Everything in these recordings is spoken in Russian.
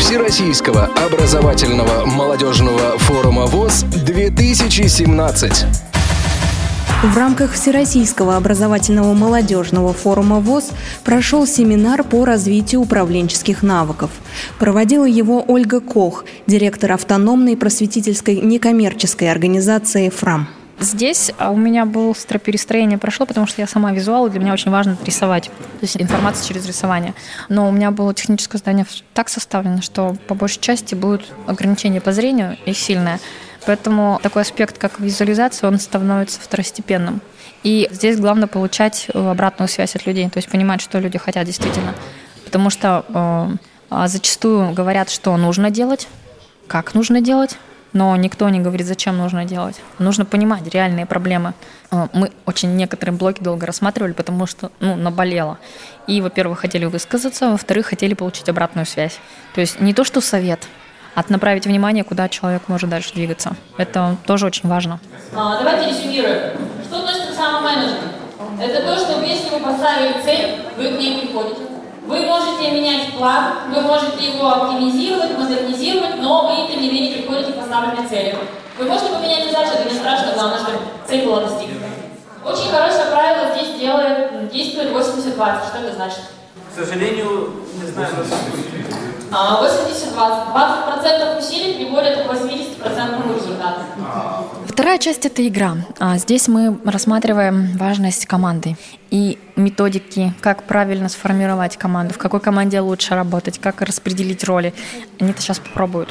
Всероссийского образовательного молодежного форума ВОЗ-2017. В рамках Всероссийского образовательного молодежного форума ВОЗ прошел семинар по развитию управленческих навыков. Проводила его Ольга Кох, директор автономной просветительской некоммерческой организации «ФРАМ». Здесь а, у меня быстро перестроение прошло, потому что я сама визуал, и для меня очень важно рисовать, то есть информация через рисование. Но у меня было техническое здание так составлено, что по большей части будет ограничение по зрению и сильное. Поэтому такой аспект, как визуализация, он становится второстепенным. И здесь главное получать э, обратную связь от людей, то есть понимать, что люди хотят действительно. Потому что э, а зачастую говорят, что нужно делать, как нужно делать, но никто не говорит, зачем нужно делать. Нужно понимать реальные проблемы. Э, мы очень некоторые блоки долго рассматривали, потому что ну, наболело. И, во-первых, хотели высказаться, во-вторых, хотели получить обратную связь. То есть не то, что совет, а направить внимание, куда человек может дальше двигаться. Это тоже очень важно. А, давайте резюмируем. Что относится к самоменеджменту? Это то, что если вы поставили цель, вы к ней приходите. Вы можете менять план, вы можете его оптимизировать, модернизировать, но вы, тем не менее, приходите к поставленной цели. Вы можете поменять задачу, это не страшно, главное, чтобы цель была достигнута. Очень хорошее правило здесь делает, действует 80-20. Что это значит? К сожалению, не знаю. 80-20. 20% усилий приводят к 80% результату. Вторая часть – это игра. А здесь мы рассматриваем важность команды и методики, как правильно сформировать команду, в какой команде лучше работать, как распределить роли. Они это сейчас попробуют.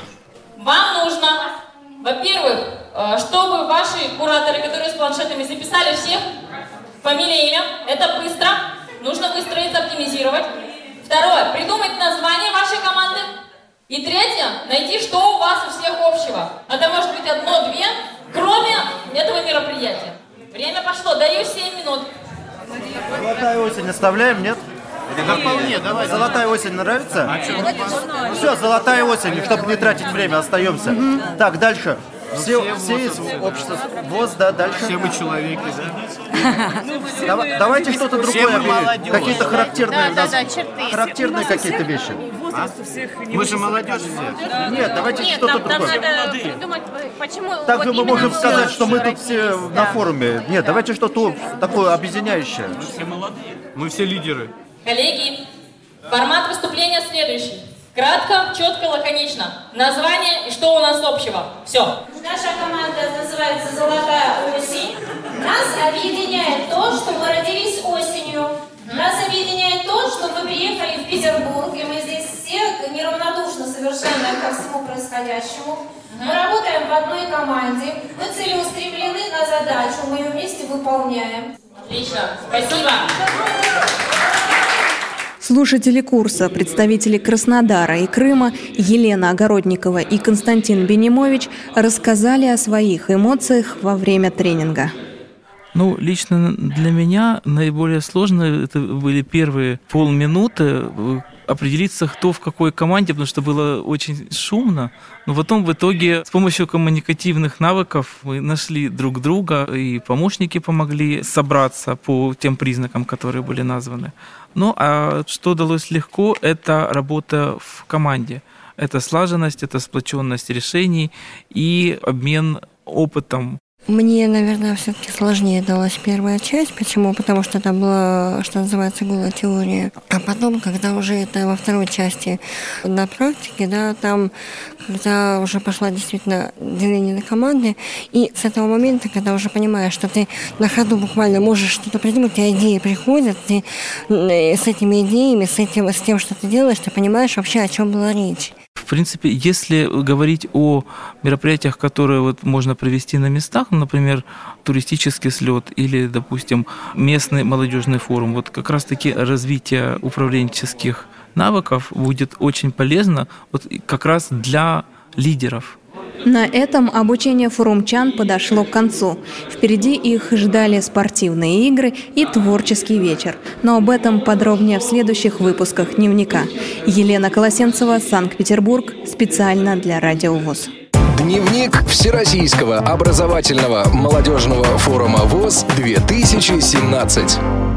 Вам нужно, во-первых, э, чтобы ваши кураторы, которые с планшетами записали всех, фамилия, имя, это быстро, нужно выстроиться, оптимизировать. Второе, придумать название вашей команды. И третье, найти, что у вас у всех общего. Это может быть одно-две, кроме этого мероприятия. Время пошло, даю 7 минут. Золотая осень оставляем, нет? Да вполне, давай. Золотая осень нравится? А Все, золотая осень, чтобы не тратить время, остаемся. Так, дальше. Все, все, все из общества ВОЗ, да, дальше. Все мы человеки, да? Давай, давайте что-то другое. Какие-то характерные, Да, нас- да, да, черты. характерные какие-то вещи. Мы же молодежь все. Нет, давайте Нет, что-то другое. надо придумать, почему Так вот же мы можем все сказать, что мы тут все на форуме. Нет, давайте что-то такое объединяющее. Мы все лидеры. Коллеги, формат выступления следующий. Кратко, четко, лаконично. Название и что у нас общего. Все. Наша команда называется «Золотая осень». Нас объединяет то, что мы родились осенью. Нас объединяет то, что мы приехали в Петербург, и мы здесь все неравнодушны совершенно ко всему происходящему. Мы работаем в одной команде, мы целеустремлены на задачу, мы ее вместе выполняем. Отлично. Спасибо. Слушатели курса, представители Краснодара и Крыма Елена Огородникова и Константин Бенимович рассказали о своих эмоциях во время тренинга. Ну, лично для меня наиболее сложно это были первые полминуты э, определиться, кто в какой команде, потому что было очень шумно. Но потом в итоге с помощью коммуникативных навыков мы нашли друг друга, и помощники помогли собраться по тем признакам, которые были названы. Ну, а что далось легко, это работа в команде. Это слаженность, это сплоченность решений и обмен опытом Мне, наверное, все-таки сложнее далась первая часть. Почему? Потому что это была, что называется, голая теория. А потом, когда уже это во второй части на практике, да, там, когда уже пошла действительно деление на команды, и с этого момента, когда уже понимаешь, что ты на ходу буквально можешь что-то придумать, у идеи приходят, ты э, с этими идеями, с этим, с тем, что ты делаешь, ты понимаешь вообще, о чем была речь. В принципе, если говорить о мероприятиях, которые вот можно провести на местах, ну, например, туристический слет или, допустим, местный молодежный форум, вот как раз-таки развитие управленческих навыков будет очень полезно вот как раз для лидеров. На этом обучение форумчан подошло к концу. Впереди их ждали спортивные игры и творческий вечер. Но об этом подробнее в следующих выпусках «Дневника». Елена Колосенцева, Санкт-Петербург, специально для Радио ВОЗ. Дневник Всероссийского образовательного молодежного форума ВОЗ-2017.